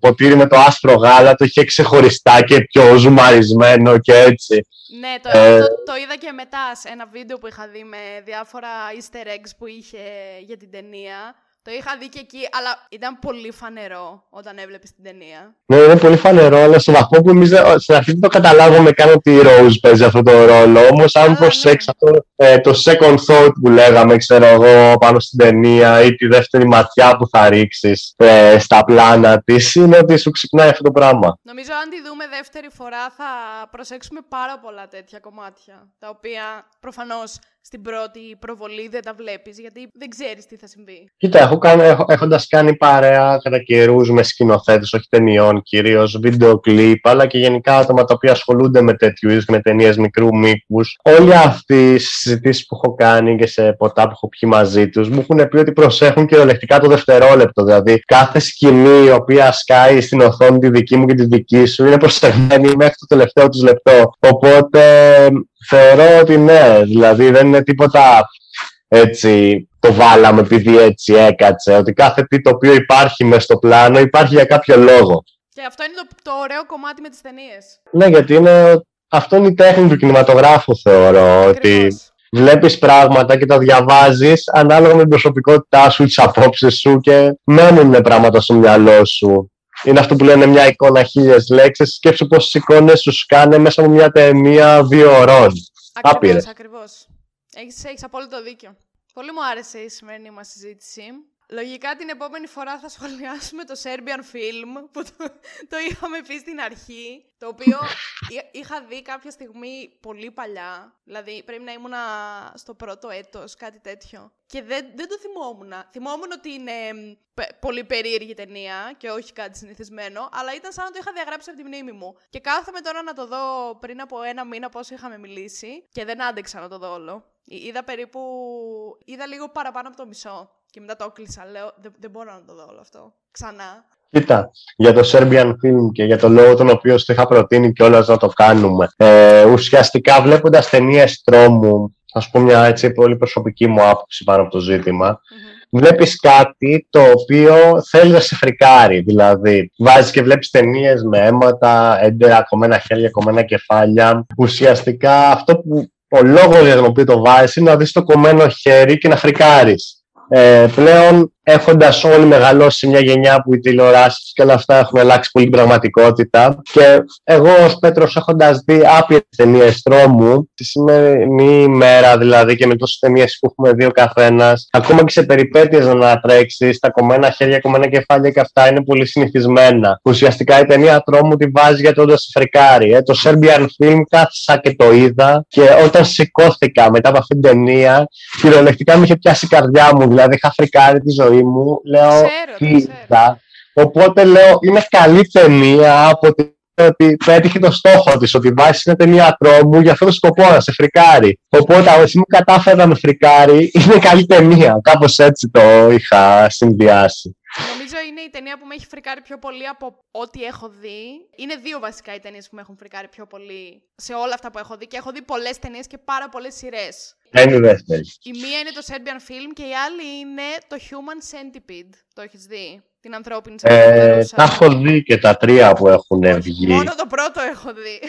Speaker 1: ποτήρι με το άσπρο γάλα το είχε ξεχωριστά και πιο ζουμαρισμένο και έτσι.
Speaker 2: Ναι, το, ε... το, το, είδα και μετά σε ένα βίντεο που είχα δει με διάφορα easter eggs που είχε για την ταινία. Το είχα δει και εκεί, αλλά ήταν πολύ φανερό όταν έβλεπες την ταινία.
Speaker 1: Ναι, είναι πολύ φανερό, αλλά στο βαθμό που εμείς στην αρχή δεν το καταλάβουμε καν ότι η Rose παίζει αυτό το ρόλο. Όμως, αν προσέξει αυτό ε, το second thought που λέγαμε, ξέρω εγώ, πάνω στην ταινία ή τη δεύτερη ματιά που θα ρίξεις ε, στα πλάνα της, είναι ότι σου ξυπνάει αυτό το πράγμα.
Speaker 2: Νομίζω, αν τη δούμε δεύτερη φορά, θα προσέξουμε πάρα πολλά τέτοια κομμάτια. Τα οποία προφανώς στην πρώτη προβολή δεν τα βλέπεις, γιατί δεν ξέρεις τι θα συμβεί.
Speaker 1: Κοίτα, έχω κάνει, έχω, έχοντας κάνει παρέα κατά καιρούς με σκηνοθέτες, όχι ταινιών κυρίως, βίντεο κλιπ, αλλά και γενικά άτομα τα οποία ασχολούνται με τέτοιου είδους, με ταινίες μικρού μήκους. Όλοι αυτοί οι συζητήσεις που έχω κάνει και σε ποτά που έχω πιει μαζί τους μου έχουν πει ότι προσέχουν κυριολεκτικά το δευτερόλεπτο. Δηλαδή, κάθε σκηνή η οποία σκάει στην οθόνη τη δική μου και τη δική σου είναι προσεγμένη μέχρι το τελευταίο του λεπτό. Οπότε θεωρώ ότι ναι, δηλαδή δεν είναι τίποτα έτσι το βάλαμε επειδή έτσι έκατσε, ότι κάθε τι το οποίο υπάρχει μέσα στο πλάνο υπάρχει για κάποιο λόγο.
Speaker 2: Και αυτό είναι το, το ωραίο κομμάτι με τις ταινίες.
Speaker 1: Ναι, γιατί είναι, αυτό είναι η τέχνη του κινηματογράφου θεωρώ, ότι βλέπεις πράγματα και τα διαβάζεις ανάλογα με την προσωπικότητά σου, τις απόψεις σου και μένουν πράγματα στο μυαλό σου. Είναι αυτό που λένε μια εικόνα χίλιες λέξεις. Σκέψου πόσες εικόνες σου σκάνε μέσα από μια ταινία δύο ωρών.
Speaker 2: Ακριβώς, ακριβώς. Έχεις, έχεις απόλυτο δίκιο. Πολύ μου άρεσε η σημερινή μας συζήτηση. Λογικά την επόμενη φορά θα σχολιάσουμε το Serbian Film που το, το είχαμε πει στην αρχή, το οποίο είχα δει κάποια στιγμή πολύ παλιά, δηλαδή πρέπει να ήμουνα στο πρώτο έτος, κάτι τέτοιο. Και δεν, δεν το θυμόμουν. Θυμόμουν ότι είναι πολύ περίεργη ταινία και όχι κάτι συνηθισμένο, αλλά ήταν σαν να το είχα διαγράψει από τη μνήμη μου. Και κάθομαι τώρα να το δω πριν από ένα μήνα πώς είχαμε μιλήσει και δεν άντεξα να το δω όλο. Είδα περίπου, είδα λίγο παραπάνω από το μισό. Και μετά το έκλεισα. Λέω, δεν, δεν μπορώ να το δω όλο αυτό. Ξανά.
Speaker 1: Κοίτα, για το Serbian Film και για το λόγο τον οποίο το είχα προτείνει κιόλας να το κάνουμε. Ε, ουσιαστικά βλέποντας ταινίες τρόμου, θα σου πω μια έτσι πολύ προσωπική μου άποψη πάνω από το ζήτημα, mm-hmm. Βλέπεις κάτι το οποίο θέλει να σε φρικάρει. Δηλαδή, βάζεις και βλέπεις ταινίες με αίματα, έντερα, κομμένα χέρια, κομμένα κεφάλια. Ουσιαστικά αυτό που ο λόγος για τον οποίο το βάζεις είναι να δεις το κομμένο χέρι και να φρικάρεις. Ε, πλέον έχοντας όλοι μεγαλώσει σε μια γενιά που οι τηλεοράσεις και όλα αυτά έχουν αλλάξει πολύ πραγματικότητα. Και εγώ ως Πέτρος, έχοντας δει άπειρες ταινίες τρόμου, τη σημερινή ημέρα δηλαδή και με τόσες ταινίες που έχουμε δει ο καθένας, ακόμα και σε περιπέτειες να ανατρέξεις, τα κομμένα χέρια, κομμένα κεφάλια και αυτά είναι πολύ συνηθισμένα. Ουσιαστικά η ταινία τρόμου τη βάζει για το όντως φρικάρει. Ε. Το Serbian Film κάθισα και το είδα και όταν σηκώθηκα μετά από αυτήν την ταινία, κυριολεκτικά με είχε πιάσει η καρδιά μου. Δηλαδή είχα φρικάρει τη ζωή μου, λέω
Speaker 2: ξέρω,
Speaker 1: Οπότε λέω είναι καλή ταινία από ότι πέτυχε το στόχο της, ότι βάσει είναι ταινία τρόμου για αυτό το σκοπό να σε φρικάρει. Οπότε, αν εσύ μου κατάφερε να με φρικάρει, είναι καλή ταινία. Κάπως έτσι το είχα συνδυάσει.
Speaker 2: Νομίζω είναι η ταινία που με έχει φρικάρει πιο πολύ από ό,τι έχω δει. Είναι δύο βασικά οι ταινίες που με έχουν φρικάρει πιο πολύ σε όλα αυτά που έχω δει. Και έχω δει πολλές ταινίες και πάρα πολλές σειρές.
Speaker 1: Είναι η δεύτερη.
Speaker 2: Η μία είναι το Serbian Film και η άλλη είναι το Human Centipede. Το έχεις δει; Την ανθρώπινη
Speaker 1: ε, Τα έχω δει και τα τρία που έχουν βγει.
Speaker 2: Μόνο το πρώτο έχω δει.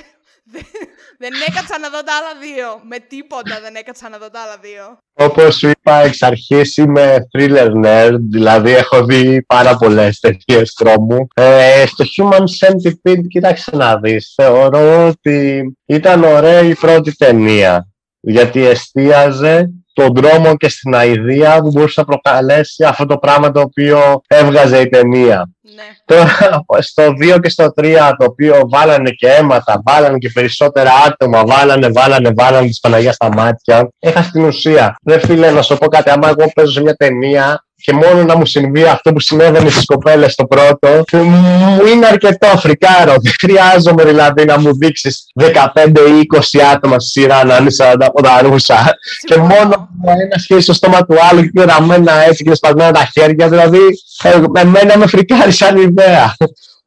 Speaker 2: δεν έκατσα να δω τα άλλα δύο. Με τίποτα δεν έκατσα να δω τα άλλα δύο.
Speaker 1: Όπως σου είπα εξ αρχής είμαι thriller nerd, δηλαδή έχω δει πάρα πολλές ταινίε τρόμου. Ε, στο Human Centipede, κοίταξε να δεις. θεωρώ ότι ήταν ωραία η πρώτη ταινία, γιατί εστίαζε στον δρόμο και στην αηδία που μπορούσε να προκαλέσει αυτό το πράγμα το οποίο έβγαζε η ταινία.
Speaker 2: Ναι.
Speaker 1: Τώρα στο 2 και στο 3 το οποίο βάλανε και αίματα, βάλανε και περισσότερα άτομα, βάλανε, βάλανε, βάλανε τη Παναγίας στα μάτια. Έχα στην ουσία. Δεν φίλε, να σου πω κάτι, άμα εγώ παίζω σε μια ταινία και μόνο να μου συμβεί αυτό που συνέβαινε στις κοπέλες στο πρώτο, μου είναι αρκετό φρικάρο. Δεν χρειάζομαι δηλαδή να μου δείξεις 15 ή 20 άτομα στη σειρά να είναι σαν τα ποδαρούσα. Και μόνο ένα σχέση στο στόμα του άλλου και γραμμένα έτσι και σπασμένα τα χέρια. Δηλαδή, ε, εμένα με φρικάρει σαν ιδέα.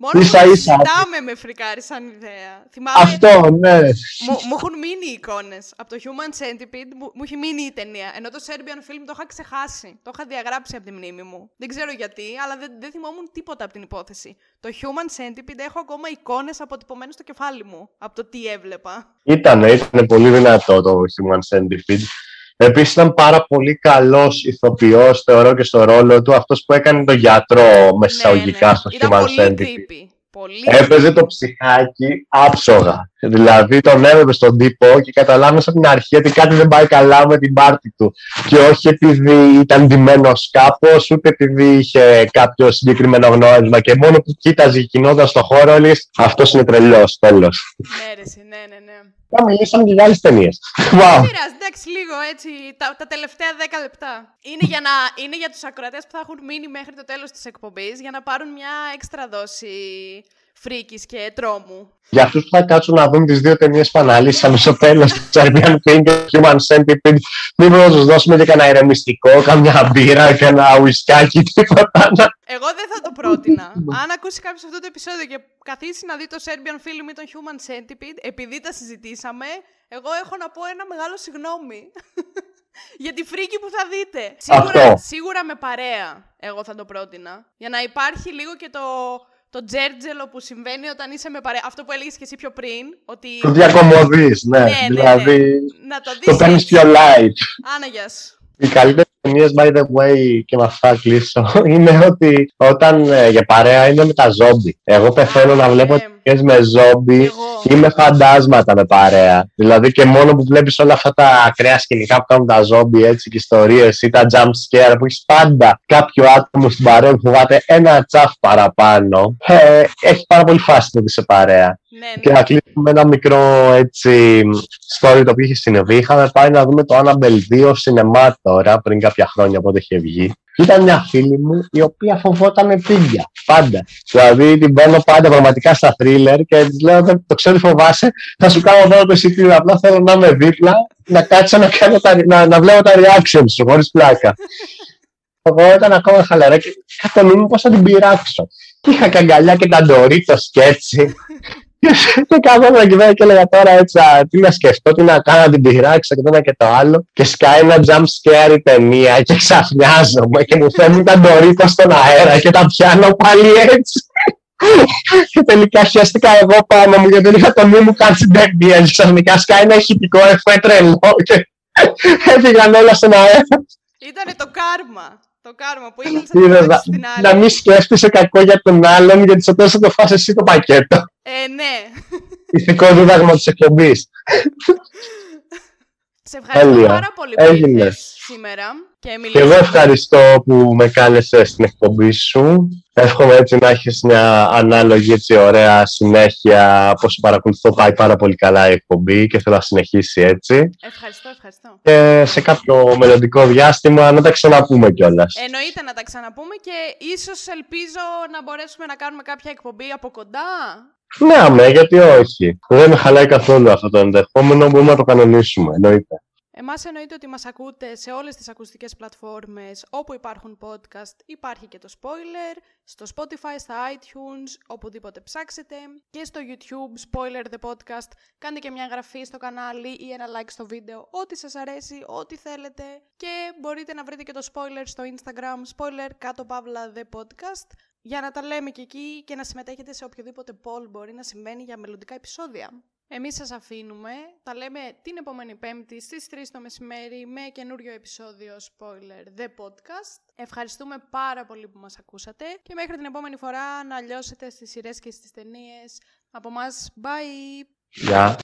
Speaker 2: Μόνος ίσα, που ίσα. συζητάμε με φρικάρει σαν ιδέα.
Speaker 1: Θυμάμαι, Αυτό, ναι.
Speaker 2: Μου, μου έχουν μείνει οι εικόνες. Από το Human Centipede μου, μου έχει μείνει η ταινία. Ενώ το Serbian Film το είχα ξεχάσει. Το είχα διαγράψει από τη μνήμη μου. Δεν ξέρω γιατί, αλλά δεν, δεν θυμόμουν τίποτα από την υπόθεση. Το Human Centipede έχω ακόμα εικόνες αποτυπωμένες στο κεφάλι μου. Από το τι έβλεπα.
Speaker 1: Ήτανε, ήταν πολύ δυνατό το Human Centipede. Επίσης ήταν πάρα πολύ καλός ηθοποιός, θεωρώ και στο ρόλο του, αυτός που έκανε τον γιατρό με εισαγωγικά ναι, ναι. στο Human Centipede.
Speaker 2: Πολύ
Speaker 1: Έπαιζε το ψυχάκι άψογα. Δηλαδή τον έβλεπε στον τύπο και καταλάβαινε από την αρχή ότι κάτι δεν πάει καλά με την πάρτη του. Και όχι επειδή ήταν ντυμένος κάπως, ούτε επειδή είχε κάποιο συγκεκριμένο γνώρισμα. Και μόνο που κοίταζε και κινόταν στο χώρο, λε αυτός είναι τρελός. Τέλος.
Speaker 2: Ναι, ρε, ναι, ναι, ναι.
Speaker 1: Θα μιλήσουμε για άλλες ταινίες.
Speaker 2: Wow. Δεν πειράζει, εντάξει, λίγο έτσι, τα, τα τελευταία 10 λεπτά. Είναι για, να, είναι για τους ακροατές που θα έχουν μείνει μέχρι το τέλος της εκπομπής για να πάρουν μια έξτρα δόση φρίκης και τρόμου.
Speaker 1: Για αυτούς που θα κάτσουν να δουν τις δύο ταινίες που αναλύσαμε στο τέλος του Serbian King και Human Centipede, μήπως να τους δώσουμε και κανένα ηρεμιστικό, καμιά μπύρα, κανένα ουισκάκι, τίποτα.
Speaker 2: Εγώ δεν θα το πρότεινα. Αν ακούσει κάποιος αυτό το επεισόδιο και καθίσει να δει το Serbian Film ή τον Human Centipede, επειδή τα συζητήσαμε, εγώ έχω να πω ένα μεγάλο συγγνώμη. Για τη φρίκη που θα δείτε. Σίγουρα, σίγουρα με παρέα, εγώ θα το πρότεινα. Για να υπάρχει λίγο και το το τζέρτζελο που συμβαίνει όταν είσαι με παρέα. Αυτό που έλεγες και εσύ πιο πριν. Ότι...
Speaker 1: Το διακομωδείς, ναι. ναι. ναι. δηλαδή. Ναι. Να το, το παίρνεις πιο light.
Speaker 2: Άναγια.
Speaker 1: Οι καλύτερες ταινίες, by the way, και με αυτά κλείσω, είναι ότι όταν ε, για παρέα είναι με τα ζόμπι. Εγώ πεθαίνω να βλέπω ναι. ταινίες με ζόμπι ή με φαντάσματα με παρέα. Δηλαδή και μόνο που βλέπεις όλα αυτά τα ακραία σκηνικά που κάνουν τα ζόμπι έτσι και ιστορίες ή τα jump scare που έχεις πάντα κάποιο άτομο στην παρέα που φοβάται ένα τσαφ παραπάνω. Ε, έχει πάρα πολύ φάση να σε παρέα.
Speaker 2: Ναι, ναι.
Speaker 1: Και να κλείσουμε ένα μικρό έτσι story το οποίο είχε συμβεί. Είχαμε πάει να δούμε το Annabelle 2 σινεμά τώρα, πριν κάποια χρόνια πότε είχε βγει. Ήταν μια φίλη μου η οποία φοβόταν πίγια. Πάντα. Δηλαδή την παίρνω πάντα πραγματικά στα thriller και της λέω: Το ξέρω ότι φοβάσαι, θα σου κάνω εδώ το εισιτήριο. Απλά θέλω να είμαι δίπλα, να κάτσω να, κάνω τα, να, να βλέπω τα reactions σου, χωρίς πλάκα. Εγώ ήταν ακόμα χαλαρά και κατά νου πώς θα την πειράξω. είχα και αγκαλιά και τα ντορίτο και έτσι. Και καθόμουν εκεί πέρα και έλεγα τώρα έτσι, τι να σκεφτώ, τι να κάνω, να την πειράξω και το ένα και το άλλο. Και σκάει ένα jump scare η ταινία και ξαφνιάζομαι και μου φέρνουν τα ντορίκο στον αέρα και τα πιάνω πάλι έτσι. και τελικά χαίστηκα εγώ πάνω μου γιατί δεν είχα το νου μου κάνει την ταινία. Και ξαφνικά σκάει ένα ηχητικό εφέ τρελό και έφυγαν όλα στον αέρα.
Speaker 2: Ήτανε το κάρμα. Το κάρμα που ήθελε να,
Speaker 1: να,
Speaker 2: στην άλλη.
Speaker 1: να μην σκέφτεσαι κακό για τον άλλον, γιατί στο τέλος θα το φας εσύ το πακέτο.
Speaker 2: Ε, ναι.
Speaker 1: Ηθικό δίδαγμα της εκπομπής.
Speaker 2: Σε ευχαριστώ πάρα πολύ που ήρθες σήμερα και
Speaker 1: Και εγώ ευχαριστώ που με κάλεσες στην εκπομπή σου. Εύχομαι έτσι να έχεις μια ανάλογη έτσι ωραία συνέχεια. Όπω παρακολουθώ πάει πάρα πολύ καλά η εκπομπή και θέλω να συνεχίσει έτσι.
Speaker 2: Ευχαριστώ, ευχαριστώ.
Speaker 1: Και σε κάποιο μελλοντικό διάστημα να τα ξαναπούμε κιόλας.
Speaker 2: Εννοείται να τα ξαναπούμε και ίσως ελπίζω να μπορέσουμε να κάνουμε κάποια εκπομπή από κοντά.
Speaker 1: Ναι, αμέ, γιατί όχι. Δεν με χαλάει καθόλου αυτό το ενδεχόμενο, μπορούμε να το κανονίσουμε, εννοείται.
Speaker 2: Εμάς εννοείται ότι μας ακούτε σε όλες τις ακουστικές πλατφόρμες όπου υπάρχουν podcast. Υπάρχει και το spoiler, στο Spotify, στα iTunes, οπουδήποτε ψάξετε και στο YouTube Spoiler The Podcast. Κάντε και μια εγγραφή στο κανάλι ή ένα like στο βίντεο, ό,τι σας αρέσει, ό,τι θέλετε. Και μπορείτε να βρείτε και το spoiler στο Instagram, spoiler κάτω παύλα The Podcast, για να τα λέμε και εκεί και να συμμετέχετε σε οποιοδήποτε poll μπορεί να συμβαίνει για μελλοντικά επεισόδια. Εμείς σας αφήνουμε, τα λέμε την επόμενη πέμπτη στις 3 το μεσημέρι με καινούριο επεισόδιο spoiler The Podcast. Ευχαριστούμε πάρα πολύ που μας ακούσατε και μέχρι την επόμενη φορά να λιώσετε στις σειρές και στις ταινίες. Από μας, bye!
Speaker 1: Γεια!